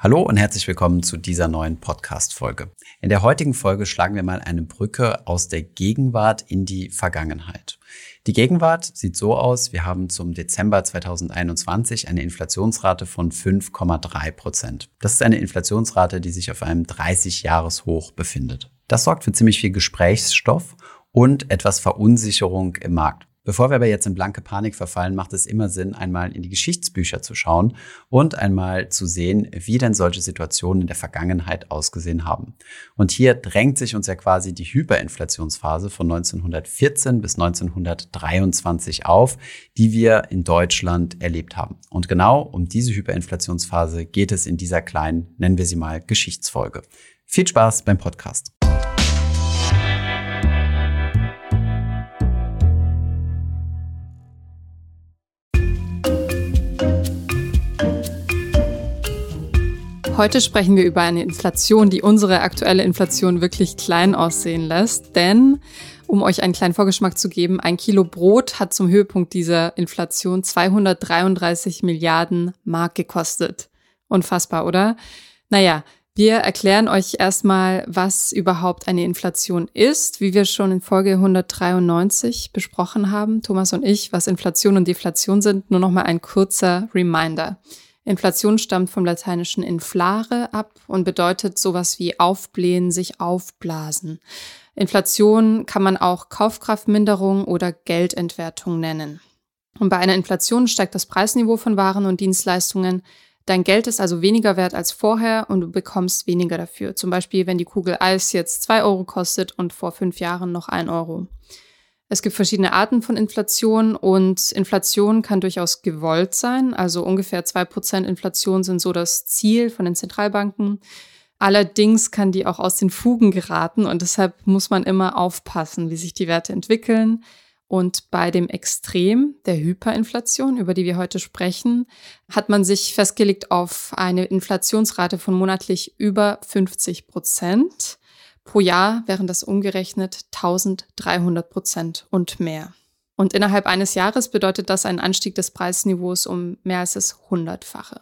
Hallo und herzlich willkommen zu dieser neuen Podcast-Folge. In der heutigen Folge schlagen wir mal eine Brücke aus der Gegenwart in die Vergangenheit. Die Gegenwart sieht so aus, wir haben zum Dezember 2021 eine Inflationsrate von 5,3 Prozent. Das ist eine Inflationsrate, die sich auf einem 30-Jahres-Hoch befindet. Das sorgt für ziemlich viel Gesprächsstoff und etwas Verunsicherung im Markt. Bevor wir aber jetzt in blanke Panik verfallen, macht es immer Sinn, einmal in die Geschichtsbücher zu schauen und einmal zu sehen, wie denn solche Situationen in der Vergangenheit ausgesehen haben. Und hier drängt sich uns ja quasi die Hyperinflationsphase von 1914 bis 1923 auf, die wir in Deutschland erlebt haben. Und genau um diese Hyperinflationsphase geht es in dieser kleinen, nennen wir sie mal, Geschichtsfolge. Viel Spaß beim Podcast. Heute sprechen wir über eine Inflation, die unsere aktuelle Inflation wirklich klein aussehen lässt. Denn, um euch einen kleinen Vorgeschmack zu geben, ein Kilo Brot hat zum Höhepunkt dieser Inflation 233 Milliarden Mark gekostet. Unfassbar, oder? Naja, wir erklären euch erstmal, was überhaupt eine Inflation ist, wie wir schon in Folge 193 besprochen haben, Thomas und ich, was Inflation und Deflation sind. Nur noch mal ein kurzer Reminder. Inflation stammt vom lateinischen inflare ab und bedeutet sowas wie aufblähen, sich aufblasen. Inflation kann man auch Kaufkraftminderung oder Geldentwertung nennen. Und bei einer Inflation steigt das Preisniveau von Waren und Dienstleistungen. Dein Geld ist also weniger wert als vorher und du bekommst weniger dafür. Zum Beispiel, wenn die Kugel Eis jetzt zwei Euro kostet und vor fünf Jahren noch ein Euro. Es gibt verschiedene Arten von Inflation und Inflation kann durchaus gewollt sein. Also ungefähr zwei Prozent Inflation sind so das Ziel von den Zentralbanken. Allerdings kann die auch aus den Fugen geraten und deshalb muss man immer aufpassen, wie sich die Werte entwickeln. Und bei dem Extrem der Hyperinflation, über die wir heute sprechen, hat man sich festgelegt auf eine Inflationsrate von monatlich über 50 Prozent. Pro Jahr wären das umgerechnet 1300 Prozent und mehr. Und innerhalb eines Jahres bedeutet das einen Anstieg des Preisniveaus um mehr als das Hundertfache.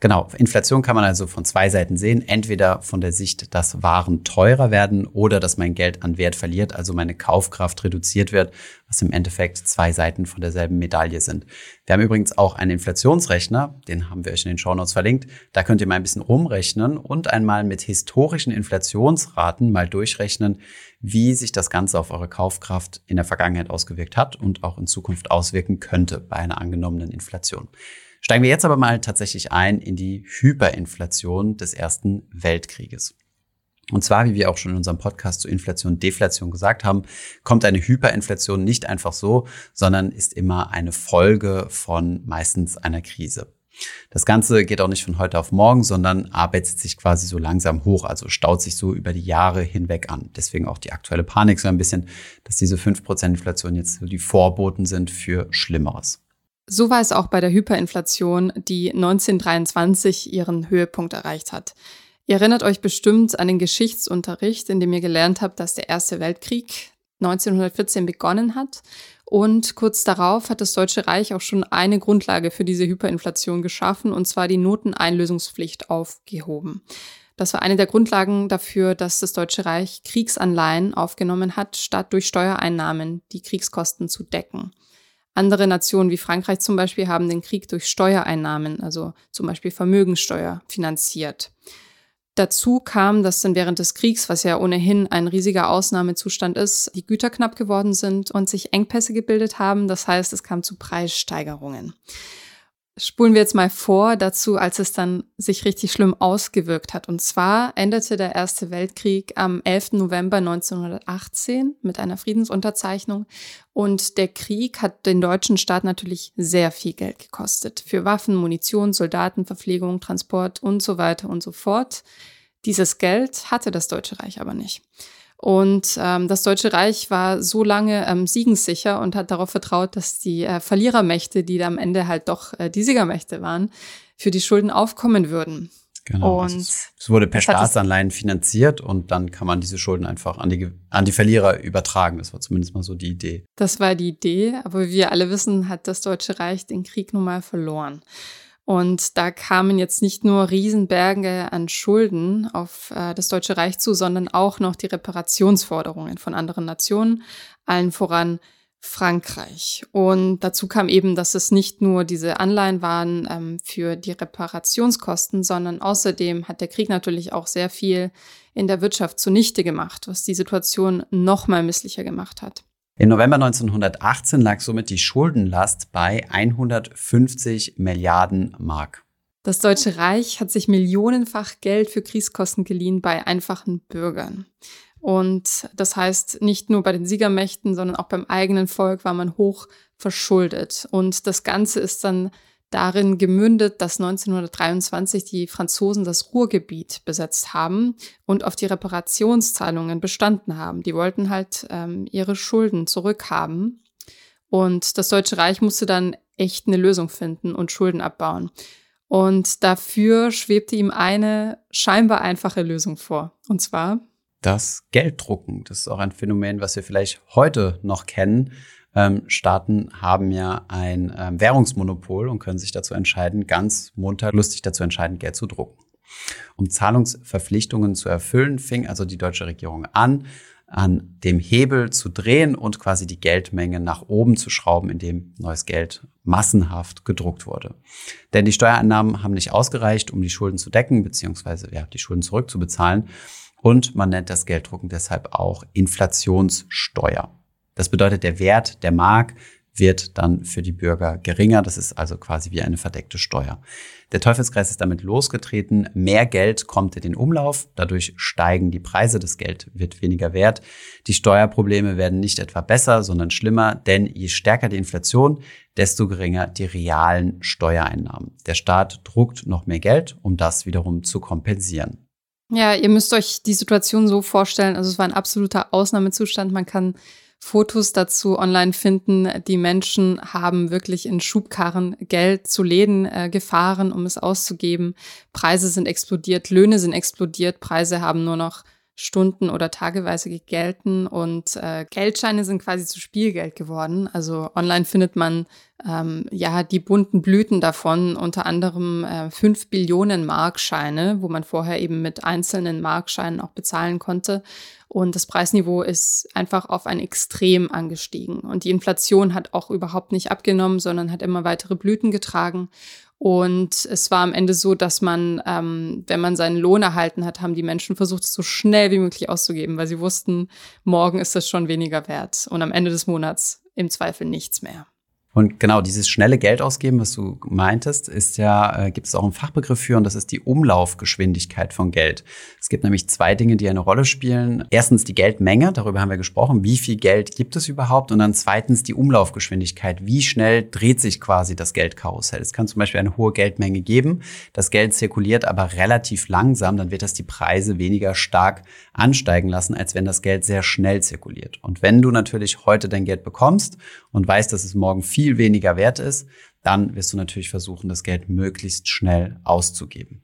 Genau, Inflation kann man also von zwei Seiten sehen. Entweder von der Sicht, dass Waren teurer werden oder dass mein Geld an Wert verliert, also meine Kaufkraft reduziert wird, was im Endeffekt zwei Seiten von derselben Medaille sind. Wir haben übrigens auch einen Inflationsrechner, den haben wir euch in den Shownotes verlinkt. Da könnt ihr mal ein bisschen umrechnen und einmal mit historischen Inflationsraten mal durchrechnen, wie sich das Ganze auf eure Kaufkraft in der Vergangenheit ausgewirkt hat und auch in Zukunft auswirken könnte bei einer angenommenen Inflation. Steigen wir jetzt aber mal tatsächlich ein in die Hyperinflation des Ersten Weltkrieges. Und zwar, wie wir auch schon in unserem Podcast zu Inflation und Deflation gesagt haben, kommt eine Hyperinflation nicht einfach so, sondern ist immer eine Folge von meistens einer Krise. Das Ganze geht auch nicht von heute auf morgen, sondern arbeitet sich quasi so langsam hoch, also staut sich so über die Jahre hinweg an. Deswegen auch die aktuelle Panik so ein bisschen, dass diese 5% Inflation jetzt so die Vorboten sind für Schlimmeres. So war es auch bei der Hyperinflation, die 1923 ihren Höhepunkt erreicht hat. Ihr erinnert euch bestimmt an den Geschichtsunterricht, in dem ihr gelernt habt, dass der Erste Weltkrieg 1914 begonnen hat. Und kurz darauf hat das Deutsche Reich auch schon eine Grundlage für diese Hyperinflation geschaffen, und zwar die Noteneinlösungspflicht aufgehoben. Das war eine der Grundlagen dafür, dass das Deutsche Reich Kriegsanleihen aufgenommen hat, statt durch Steuereinnahmen die Kriegskosten zu decken. Andere Nationen wie Frankreich zum Beispiel haben den Krieg durch Steuereinnahmen, also zum Beispiel Vermögenssteuer, finanziert. Dazu kam, dass dann während des Kriegs, was ja ohnehin ein riesiger Ausnahmezustand ist, die Güter knapp geworden sind und sich Engpässe gebildet haben. Das heißt, es kam zu Preissteigerungen. Spulen wir jetzt mal vor dazu, als es dann sich richtig schlimm ausgewirkt hat. Und zwar endete der Erste Weltkrieg am 11. November 1918 mit einer Friedensunterzeichnung. Und der Krieg hat den deutschen Staat natürlich sehr viel Geld gekostet. Für Waffen, Munition, Soldaten, Verpflegung, Transport und so weiter und so fort. Dieses Geld hatte das Deutsche Reich aber nicht. Und ähm, das Deutsche Reich war so lange ähm, siegenssicher und hat darauf vertraut, dass die äh, Verlierermächte, die da am Ende halt doch äh, die Siegermächte waren, für die Schulden aufkommen würden. Genau. Und es, es wurde per Staatsanleihen finanziert und dann kann man diese Schulden einfach an die, an die Verlierer übertragen. Das war zumindest mal so die Idee. Das war die Idee, aber wie wir alle wissen, hat das Deutsche Reich den Krieg nun mal verloren. Und da kamen jetzt nicht nur Riesenberge an Schulden auf äh, das Deutsche Reich zu, sondern auch noch die Reparationsforderungen von anderen Nationen, allen voran Frankreich. Und dazu kam eben, dass es nicht nur diese Anleihen waren ähm, für die Reparationskosten, sondern außerdem hat der Krieg natürlich auch sehr viel in der Wirtschaft zunichte gemacht, was die Situation noch mal misslicher gemacht hat. Im November 1918 lag somit die Schuldenlast bei 150 Milliarden Mark. Das Deutsche Reich hat sich millionenfach Geld für Kriegskosten geliehen bei einfachen Bürgern. Und das heißt, nicht nur bei den Siegermächten, sondern auch beim eigenen Volk war man hoch verschuldet. Und das Ganze ist dann darin gemündet, dass 1923 die Franzosen das Ruhrgebiet besetzt haben und auf die Reparationszahlungen bestanden haben. Die wollten halt ähm, ihre Schulden zurückhaben. Und das Deutsche Reich musste dann echt eine Lösung finden und Schulden abbauen. Und dafür schwebte ihm eine scheinbar einfache Lösung vor. Und zwar das Gelddrucken. Das ist auch ein Phänomen, was wir vielleicht heute noch kennen. Ähm, Staaten haben ja ein ähm, Währungsmonopol und können sich dazu entscheiden, ganz munter, lustig dazu entscheiden, Geld zu drucken. Um Zahlungsverpflichtungen zu erfüllen, fing also die deutsche Regierung an, an dem Hebel zu drehen und quasi die Geldmenge nach oben zu schrauben, indem neues Geld massenhaft gedruckt wurde. Denn die Steuereinnahmen haben nicht ausgereicht, um die Schulden zu decken, beziehungsweise ja, die Schulden zurückzubezahlen. Und man nennt das Gelddrucken deshalb auch Inflationssteuer. Das bedeutet, der Wert der Mark wird dann für die Bürger geringer. Das ist also quasi wie eine verdeckte Steuer. Der Teufelskreis ist damit losgetreten. Mehr Geld kommt in den Umlauf. Dadurch steigen die Preise. Das Geld wird weniger wert. Die Steuerprobleme werden nicht etwa besser, sondern schlimmer. Denn je stärker die Inflation, desto geringer die realen Steuereinnahmen. Der Staat druckt noch mehr Geld, um das wiederum zu kompensieren. Ja, ihr müsst euch die Situation so vorstellen. Also es war ein absoluter Ausnahmezustand. Man kann Fotos dazu online finden. Die Menschen haben wirklich in Schubkarren Geld zu Läden äh, gefahren, um es auszugeben. Preise sind explodiert, Löhne sind explodiert, Preise haben nur noch Stunden oder tageweise gegelten und äh, Geldscheine sind quasi zu Spielgeld geworden. Also online findet man ähm, ja die bunten Blüten davon, unter anderem äh, 5 Billionen Markscheine, wo man vorher eben mit einzelnen Markscheinen auch bezahlen konnte. Und das Preisniveau ist einfach auf ein Extrem angestiegen. Und die Inflation hat auch überhaupt nicht abgenommen, sondern hat immer weitere Blüten getragen. Und es war am Ende so, dass man, ähm, wenn man seinen Lohn erhalten hat, haben die Menschen versucht, es so schnell wie möglich auszugeben, weil sie wussten, morgen ist das schon weniger wert und am Ende des Monats im Zweifel nichts mehr. Und genau dieses schnelle Geld ausgeben, was du meintest, ist ja, äh, gibt es auch einen Fachbegriff für und das ist die Umlaufgeschwindigkeit von Geld. Es gibt nämlich zwei Dinge, die eine Rolle spielen. Erstens die Geldmenge, darüber haben wir gesprochen, wie viel Geld gibt es überhaupt? Und dann zweitens die Umlaufgeschwindigkeit, wie schnell dreht sich quasi das Geldkarussell. Es kann zum Beispiel eine hohe Geldmenge geben, das Geld zirkuliert aber relativ langsam, dann wird das die Preise weniger stark ansteigen lassen, als wenn das Geld sehr schnell zirkuliert. Und wenn du natürlich heute dein Geld bekommst und weißt, dass es morgen viel viel weniger wert ist, dann wirst du natürlich versuchen, das Geld möglichst schnell auszugeben.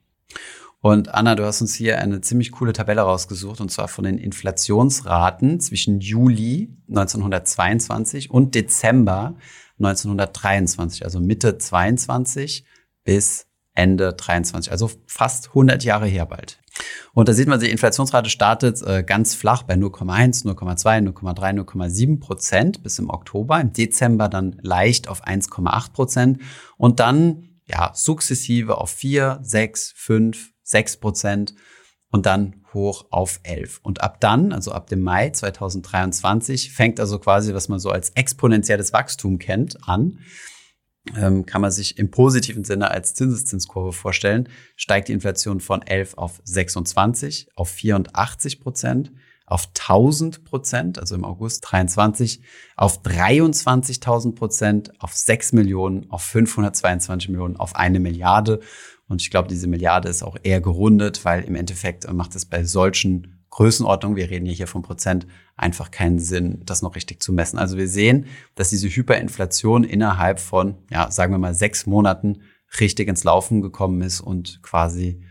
Und Anna, du hast uns hier eine ziemlich coole Tabelle rausgesucht, und zwar von den Inflationsraten zwischen Juli 1922 und Dezember 1923, also Mitte 22 bis Ende 23, also fast 100 Jahre her bald. Und da sieht man, die Inflationsrate startet äh, ganz flach bei 0,1, 0,2, 0,3, 0,7 Prozent bis im Oktober, im Dezember dann leicht auf 1,8 Prozent und dann ja sukzessive auf 4, 6, 5, 6 Prozent und dann hoch auf 11. Und ab dann, also ab dem Mai 2023, fängt also quasi, was man so als exponentielles Wachstum kennt, an ähm, kann man sich im positiven Sinne als Zinseszinskurve vorstellen, steigt die Inflation von 11 auf 26, auf 84 Prozent, auf 1000 Prozent, also im August 23, auf 23.000 Prozent, auf 6 Millionen, auf 522 Millionen, auf eine Milliarde. Und ich glaube, diese Milliarde ist auch eher gerundet, weil im Endeffekt macht es bei solchen Größenordnung, wir reden hier von Prozent, einfach keinen Sinn, das noch richtig zu messen. Also wir sehen, dass diese Hyperinflation innerhalb von, ja, sagen wir mal sechs Monaten richtig ins Laufen gekommen ist und quasi,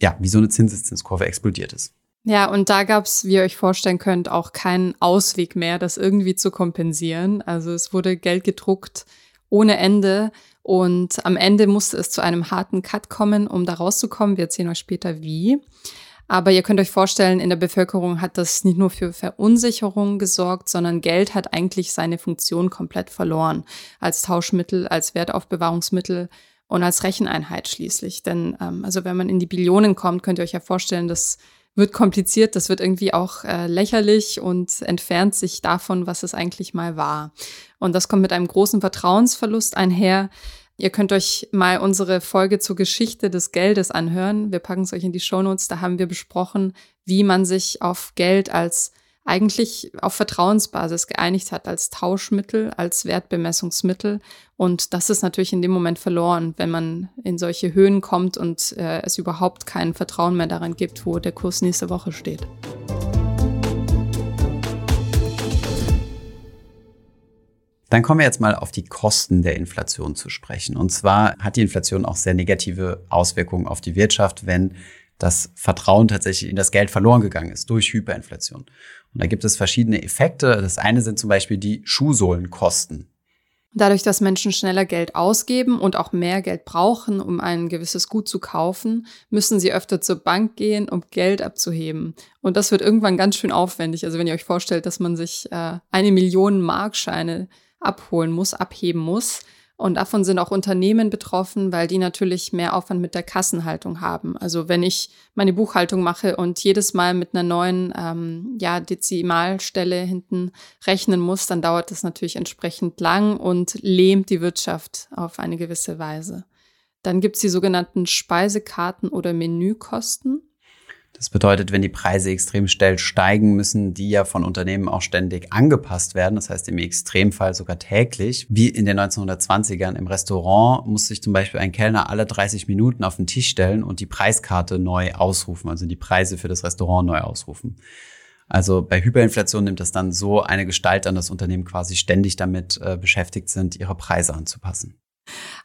ja, wie so eine Zinseszinskurve explodiert ist. Ja, und da gab es, wie ihr euch vorstellen könnt, auch keinen Ausweg mehr, das irgendwie zu kompensieren. Also es wurde Geld gedruckt ohne Ende Und am Ende musste es zu einem harten Cut kommen, um da rauszukommen. Wir erzählen euch später wie. Aber ihr könnt euch vorstellen, in der Bevölkerung hat das nicht nur für Verunsicherung gesorgt, sondern Geld hat eigentlich seine Funktion komplett verloren. Als Tauschmittel, als Wertaufbewahrungsmittel und als Recheneinheit schließlich. Denn ähm, also wenn man in die Billionen kommt, könnt ihr euch ja vorstellen, das wird kompliziert, das wird irgendwie auch äh, lächerlich und entfernt sich davon, was es eigentlich mal war. Und das kommt mit einem großen Vertrauensverlust einher. Ihr könnt euch mal unsere Folge zur Geschichte des Geldes anhören. Wir packen es euch in die Shownotes. Da haben wir besprochen, wie man sich auf Geld als eigentlich auf Vertrauensbasis geeinigt hat als Tauschmittel, als Wertbemessungsmittel. Und das ist natürlich in dem Moment verloren, wenn man in solche Höhen kommt und äh, es überhaupt kein Vertrauen mehr daran gibt, wo der Kurs nächste Woche steht. Dann kommen wir jetzt mal auf die Kosten der Inflation zu sprechen. Und zwar hat die Inflation auch sehr negative Auswirkungen auf die Wirtschaft, wenn das Vertrauen tatsächlich in das Geld verloren gegangen ist durch Hyperinflation. Und da gibt es verschiedene Effekte. Das eine sind zum Beispiel die Schuhsohlenkosten. Dadurch, dass Menschen schneller Geld ausgeben und auch mehr Geld brauchen, um ein gewisses Gut zu kaufen, müssen sie öfter zur Bank gehen, um Geld abzuheben. Und das wird irgendwann ganz schön aufwendig. Also wenn ihr euch vorstellt, dass man sich äh, eine Million Markscheine abholen muss, abheben muss, und davon sind auch Unternehmen betroffen, weil die natürlich mehr Aufwand mit der Kassenhaltung haben. Also wenn ich meine Buchhaltung mache und jedes Mal mit einer neuen ähm, ja, Dezimalstelle hinten rechnen muss, dann dauert das natürlich entsprechend lang und lähmt die Wirtschaft auf eine gewisse Weise. Dann gibt's die sogenannten Speisekarten oder Menükosten. Das bedeutet, wenn die Preise extrem schnell steigen, müssen die ja von Unternehmen auch ständig angepasst werden. Das heißt im Extremfall sogar täglich. Wie in den 1920ern im Restaurant muss sich zum Beispiel ein Kellner alle 30 Minuten auf den Tisch stellen und die Preiskarte neu ausrufen, also die Preise für das Restaurant neu ausrufen. Also bei Hyperinflation nimmt das dann so eine Gestalt an, dass Unternehmen quasi ständig damit äh, beschäftigt sind, ihre Preise anzupassen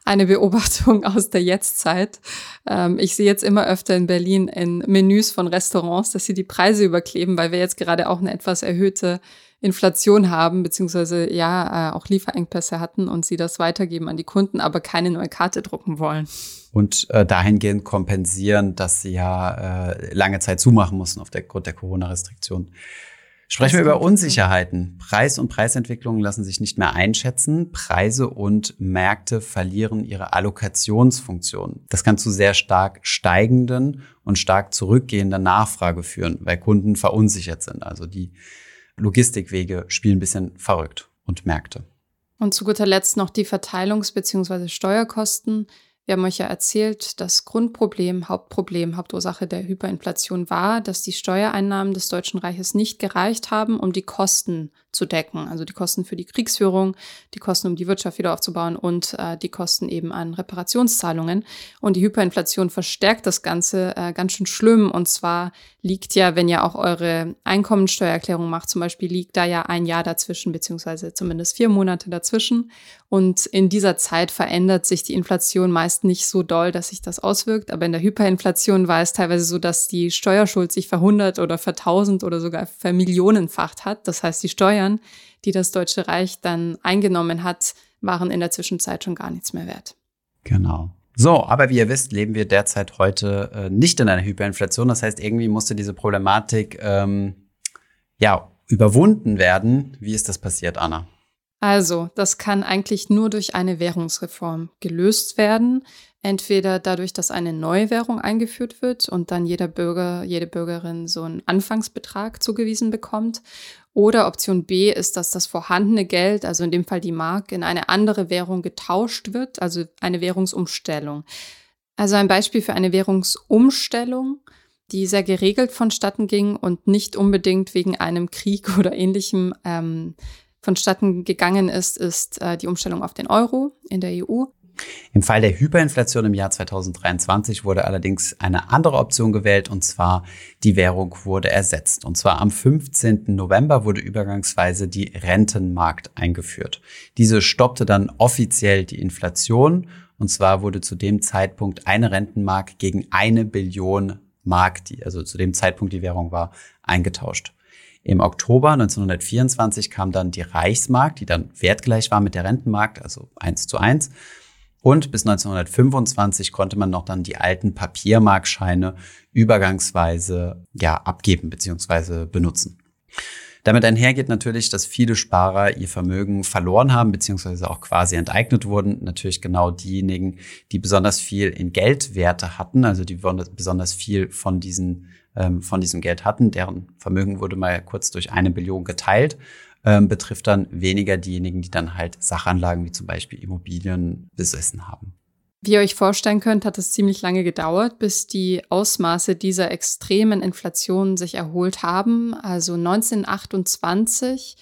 eine Beobachtung aus der Jetztzeit. Ähm, ich sehe jetzt immer öfter in Berlin in Menüs von Restaurants, dass sie die Preise überkleben, weil wir jetzt gerade auch eine etwas erhöhte Inflation haben, beziehungsweise ja, äh, auch Lieferengpässe hatten und sie das weitergeben an die Kunden, aber keine neue Karte drucken wollen. Und äh, dahingehend kompensieren, dass sie ja äh, lange Zeit zumachen mussten aufgrund der Corona-Restriktion. Sprechen wir über Unsicherheiten. Preis und Preisentwicklungen lassen sich nicht mehr einschätzen. Preise und Märkte verlieren ihre Allokationsfunktion. Das kann zu sehr stark steigenden und stark zurückgehender Nachfrage führen, weil Kunden verunsichert sind. Also die Logistikwege spielen ein bisschen verrückt und Märkte. Und zu guter Letzt noch die Verteilungs- bzw. Steuerkosten. Wir haben euch ja erzählt, das Grundproblem, Hauptproblem, Hauptursache der Hyperinflation war, dass die Steuereinnahmen des Deutschen Reiches nicht gereicht haben, um die Kosten zu decken. Also die Kosten für die Kriegsführung, die Kosten, um die Wirtschaft wieder aufzubauen und äh, die Kosten eben an Reparationszahlungen. Und die Hyperinflation verstärkt das Ganze äh, ganz schön schlimm. Und zwar liegt ja, wenn ihr auch eure Einkommensteuererklärung macht, zum Beispiel, liegt da ja ein Jahr dazwischen, beziehungsweise zumindest vier Monate dazwischen. Und in dieser Zeit verändert sich die Inflation meist nicht so doll, dass sich das auswirkt. Aber in der Hyperinflation war es teilweise so, dass die Steuerschuld sich verhundert oder vertausend oder sogar vermillionenfacht hat. Das heißt, die Steuern, die das Deutsche Reich dann eingenommen hat, waren in der Zwischenzeit schon gar nichts mehr wert. Genau. So, aber wie ihr wisst, leben wir derzeit heute äh, nicht in einer Hyperinflation. Das heißt, irgendwie musste diese Problematik ähm, ja überwunden werden. Wie ist das passiert, Anna? Also, das kann eigentlich nur durch eine Währungsreform gelöst werden. Entweder dadurch, dass eine neue Währung eingeführt wird und dann jeder Bürger, jede Bürgerin so einen Anfangsbetrag zugewiesen bekommt. Oder Option B ist, dass das vorhandene Geld, also in dem Fall die Mark, in eine andere Währung getauscht wird, also eine Währungsumstellung. Also ein Beispiel für eine Währungsumstellung, die sehr geregelt vonstatten ging und nicht unbedingt wegen einem Krieg oder ähnlichem ähm, vonstatten gegangen ist, ist äh, die Umstellung auf den Euro in der EU. Im Fall der Hyperinflation im Jahr 2023 wurde allerdings eine andere Option gewählt und zwar die Währung wurde ersetzt. Und zwar am 15. November wurde übergangsweise die Rentenmarkt eingeführt. Diese stoppte dann offiziell die Inflation und zwar wurde zu dem Zeitpunkt eine Rentenmark gegen eine Billion Mark, die also zu dem Zeitpunkt die Währung war, eingetauscht. Im Oktober 1924 kam dann die Reichsmark, die dann wertgleich war mit der Rentenmark, also eins zu eins. Und bis 1925 konnte man noch dann die alten Papiermarkscheine übergangsweise ja, abgeben bzw. benutzen. Damit einhergeht natürlich, dass viele Sparer ihr Vermögen verloren haben, beziehungsweise auch quasi enteignet wurden. Natürlich genau diejenigen, die besonders viel in Geldwerte hatten, also die besonders viel von, diesen, ähm, von diesem Geld hatten. Deren Vermögen wurde mal kurz durch eine Billion geteilt. Ähm, betrifft dann weniger diejenigen, die dann halt Sachanlagen wie zum Beispiel Immobilien besessen haben. Wie ihr euch vorstellen könnt, hat es ziemlich lange gedauert, bis die Ausmaße dieser extremen Inflation sich erholt haben. Also 1928,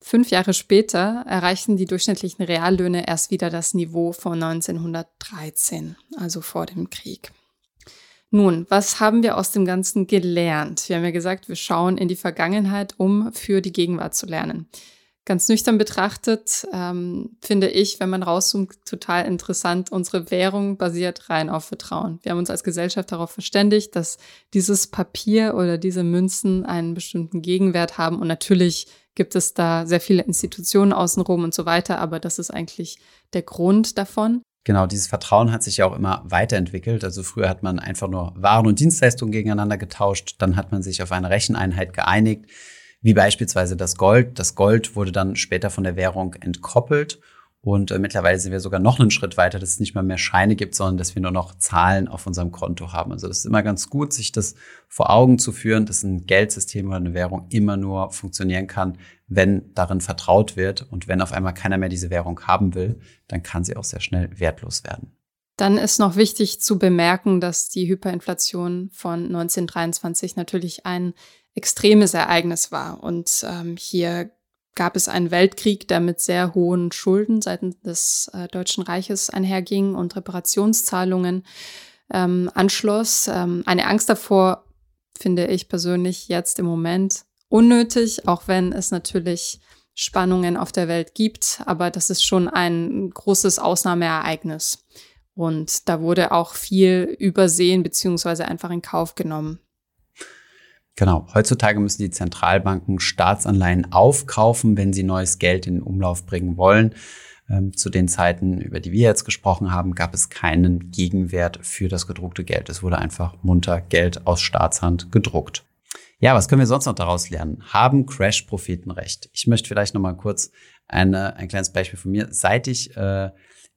fünf Jahre später, erreichten die durchschnittlichen Reallöhne erst wieder das Niveau von 1913, also vor dem Krieg. Nun, was haben wir aus dem Ganzen gelernt? Wir haben ja gesagt, wir schauen in die Vergangenheit, um für die Gegenwart zu lernen. Ganz nüchtern betrachtet ähm, finde ich, wenn man rauszoomt, total interessant. Unsere Währung basiert rein auf Vertrauen. Wir haben uns als Gesellschaft darauf verständigt, dass dieses Papier oder diese Münzen einen bestimmten Gegenwert haben. Und natürlich gibt es da sehr viele Institutionen außenrum und so weiter, aber das ist eigentlich der Grund davon. Genau, dieses Vertrauen hat sich ja auch immer weiterentwickelt. Also früher hat man einfach nur Waren und Dienstleistungen gegeneinander getauscht, dann hat man sich auf eine Recheneinheit geeinigt wie beispielsweise das Gold. Das Gold wurde dann später von der Währung entkoppelt und äh, mittlerweile sind wir sogar noch einen Schritt weiter, dass es nicht mal mehr Scheine gibt, sondern dass wir nur noch Zahlen auf unserem Konto haben. Also das ist immer ganz gut, sich das vor Augen zu führen, dass ein Geldsystem oder eine Währung immer nur funktionieren kann, wenn darin vertraut wird. Und wenn auf einmal keiner mehr diese Währung haben will, dann kann sie auch sehr schnell wertlos werden. Dann ist noch wichtig zu bemerken, dass die Hyperinflation von 1923 natürlich ein extremes Ereignis war. Und ähm, hier gab es einen Weltkrieg, der mit sehr hohen Schulden seitens des äh, Deutschen Reiches einherging und Reparationszahlungen ähm, anschloss. Ähm, eine Angst davor finde ich persönlich jetzt im Moment unnötig, auch wenn es natürlich Spannungen auf der Welt gibt, aber das ist schon ein großes Ausnahmeereignis. Und da wurde auch viel übersehen beziehungsweise einfach in Kauf genommen. Genau. Heutzutage müssen die Zentralbanken Staatsanleihen aufkaufen, wenn sie neues Geld in den Umlauf bringen wollen. Ähm, zu den Zeiten, über die wir jetzt gesprochen haben, gab es keinen Gegenwert für das gedruckte Geld. Es wurde einfach munter Geld aus Staatshand gedruckt. Ja, was können wir sonst noch daraus lernen? Haben Crash-Propheten recht? Ich möchte vielleicht noch mal kurz eine, ein kleines Beispiel von mir. Seit ich äh,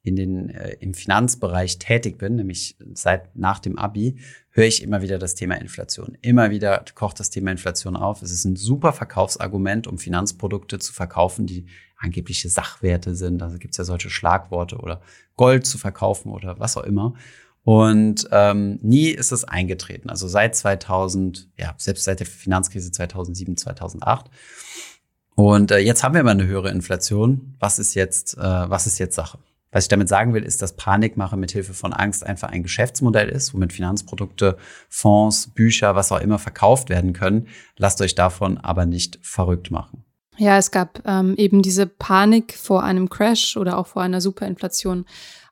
in den, äh, im Finanzbereich tätig bin, nämlich seit nach dem Abi, höre ich immer wieder das Thema Inflation. Immer wieder kocht das Thema Inflation auf. Es ist ein super Verkaufsargument, um Finanzprodukte zu verkaufen, die angebliche Sachwerte sind. Also gibt es ja solche Schlagworte oder Gold zu verkaufen oder was auch immer. Und ähm, nie ist es eingetreten. Also seit 2000, ja, selbst seit der Finanzkrise 2007, 2008. Und äh, jetzt haben wir immer eine höhere Inflation. Was ist jetzt, äh, was ist jetzt Sache? Was ich damit sagen will, ist, dass Panikmache mit Hilfe von Angst einfach ein Geschäftsmodell ist, womit Finanzprodukte, Fonds, Bücher, was auch immer verkauft werden können. Lasst euch davon aber nicht verrückt machen. Ja, es gab ähm, eben diese Panik vor einem Crash oder auch vor einer Superinflation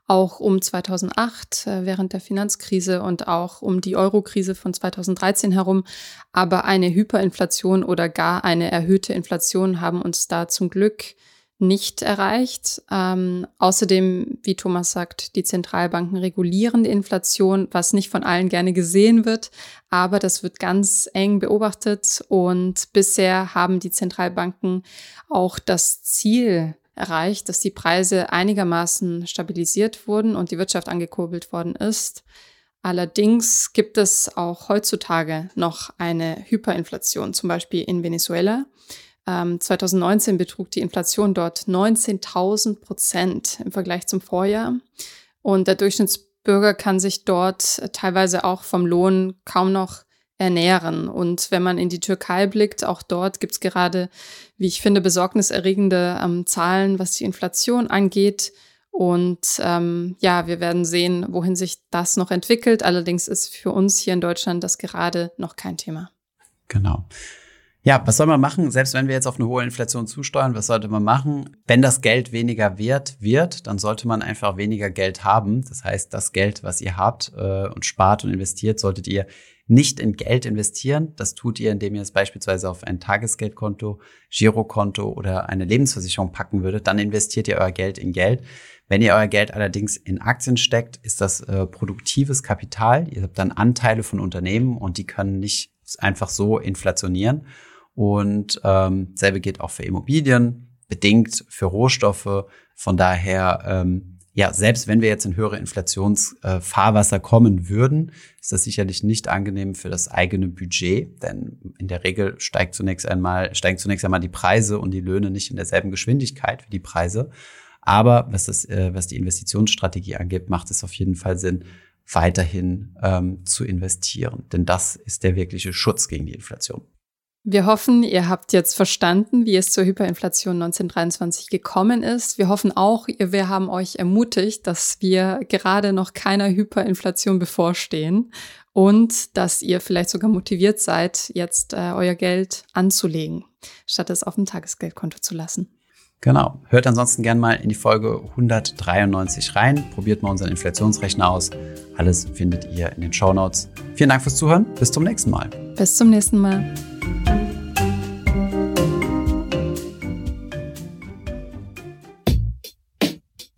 auch um 2008 äh, während der Finanzkrise und auch um die Eurokrise von 2013 herum. Aber eine Hyperinflation oder gar eine erhöhte Inflation haben uns da zum Glück nicht erreicht. Ähm, außerdem, wie Thomas sagt, die Zentralbanken regulieren die Inflation, was nicht von allen gerne gesehen wird, aber das wird ganz eng beobachtet und bisher haben die Zentralbanken auch das Ziel erreicht, dass die Preise einigermaßen stabilisiert wurden und die Wirtschaft angekurbelt worden ist. Allerdings gibt es auch heutzutage noch eine Hyperinflation, zum Beispiel in Venezuela. 2019 ähm, betrug die Inflation dort 19.000 Prozent im Vergleich zum Vorjahr. Und der Durchschnittsbürger kann sich dort teilweise auch vom Lohn kaum noch ernähren. Und wenn man in die Türkei blickt, auch dort gibt es gerade, wie ich finde, besorgniserregende ähm, Zahlen, was die Inflation angeht. Und ähm, ja, wir werden sehen, wohin sich das noch entwickelt. Allerdings ist für uns hier in Deutschland das gerade noch kein Thema. Genau. Ja, was soll man machen, selbst wenn wir jetzt auf eine hohe Inflation zusteuern, was sollte man machen? Wenn das Geld weniger wert wird, dann sollte man einfach weniger Geld haben. Das heißt, das Geld, was ihr habt äh, und spart und investiert, solltet ihr nicht in Geld investieren. Das tut ihr, indem ihr es beispielsweise auf ein Tagesgeldkonto, Girokonto oder eine Lebensversicherung packen würdet. Dann investiert ihr euer Geld in Geld. Wenn ihr euer Geld allerdings in Aktien steckt, ist das äh, produktives Kapital. Ihr habt dann Anteile von Unternehmen und die können nicht einfach so inflationieren. Und ähm, selbe geht auch für Immobilien, bedingt für Rohstoffe. Von daher, ähm, ja, selbst wenn wir jetzt in höhere Inflationsfahrwasser äh, kommen würden, ist das sicherlich nicht angenehm für das eigene Budget, denn in der Regel steigt zunächst einmal, steigen zunächst einmal die Preise und die Löhne nicht in derselben Geschwindigkeit wie die Preise. Aber was, das, äh, was die Investitionsstrategie angeht, macht es auf jeden Fall Sinn, weiterhin ähm, zu investieren. Denn das ist der wirkliche Schutz gegen die Inflation. Wir hoffen, ihr habt jetzt verstanden, wie es zur Hyperinflation 1923 gekommen ist. Wir hoffen auch, wir haben euch ermutigt, dass wir gerade noch keiner Hyperinflation bevorstehen und dass ihr vielleicht sogar motiviert seid, jetzt äh, euer Geld anzulegen, statt es auf dem Tagesgeldkonto zu lassen. Genau. Hört ansonsten gerne mal in die Folge 193 rein. Probiert mal unseren Inflationsrechner aus. Alles findet ihr in den Show Notes. Vielen Dank fürs Zuhören. Bis zum nächsten Mal. Bis zum nächsten Mal.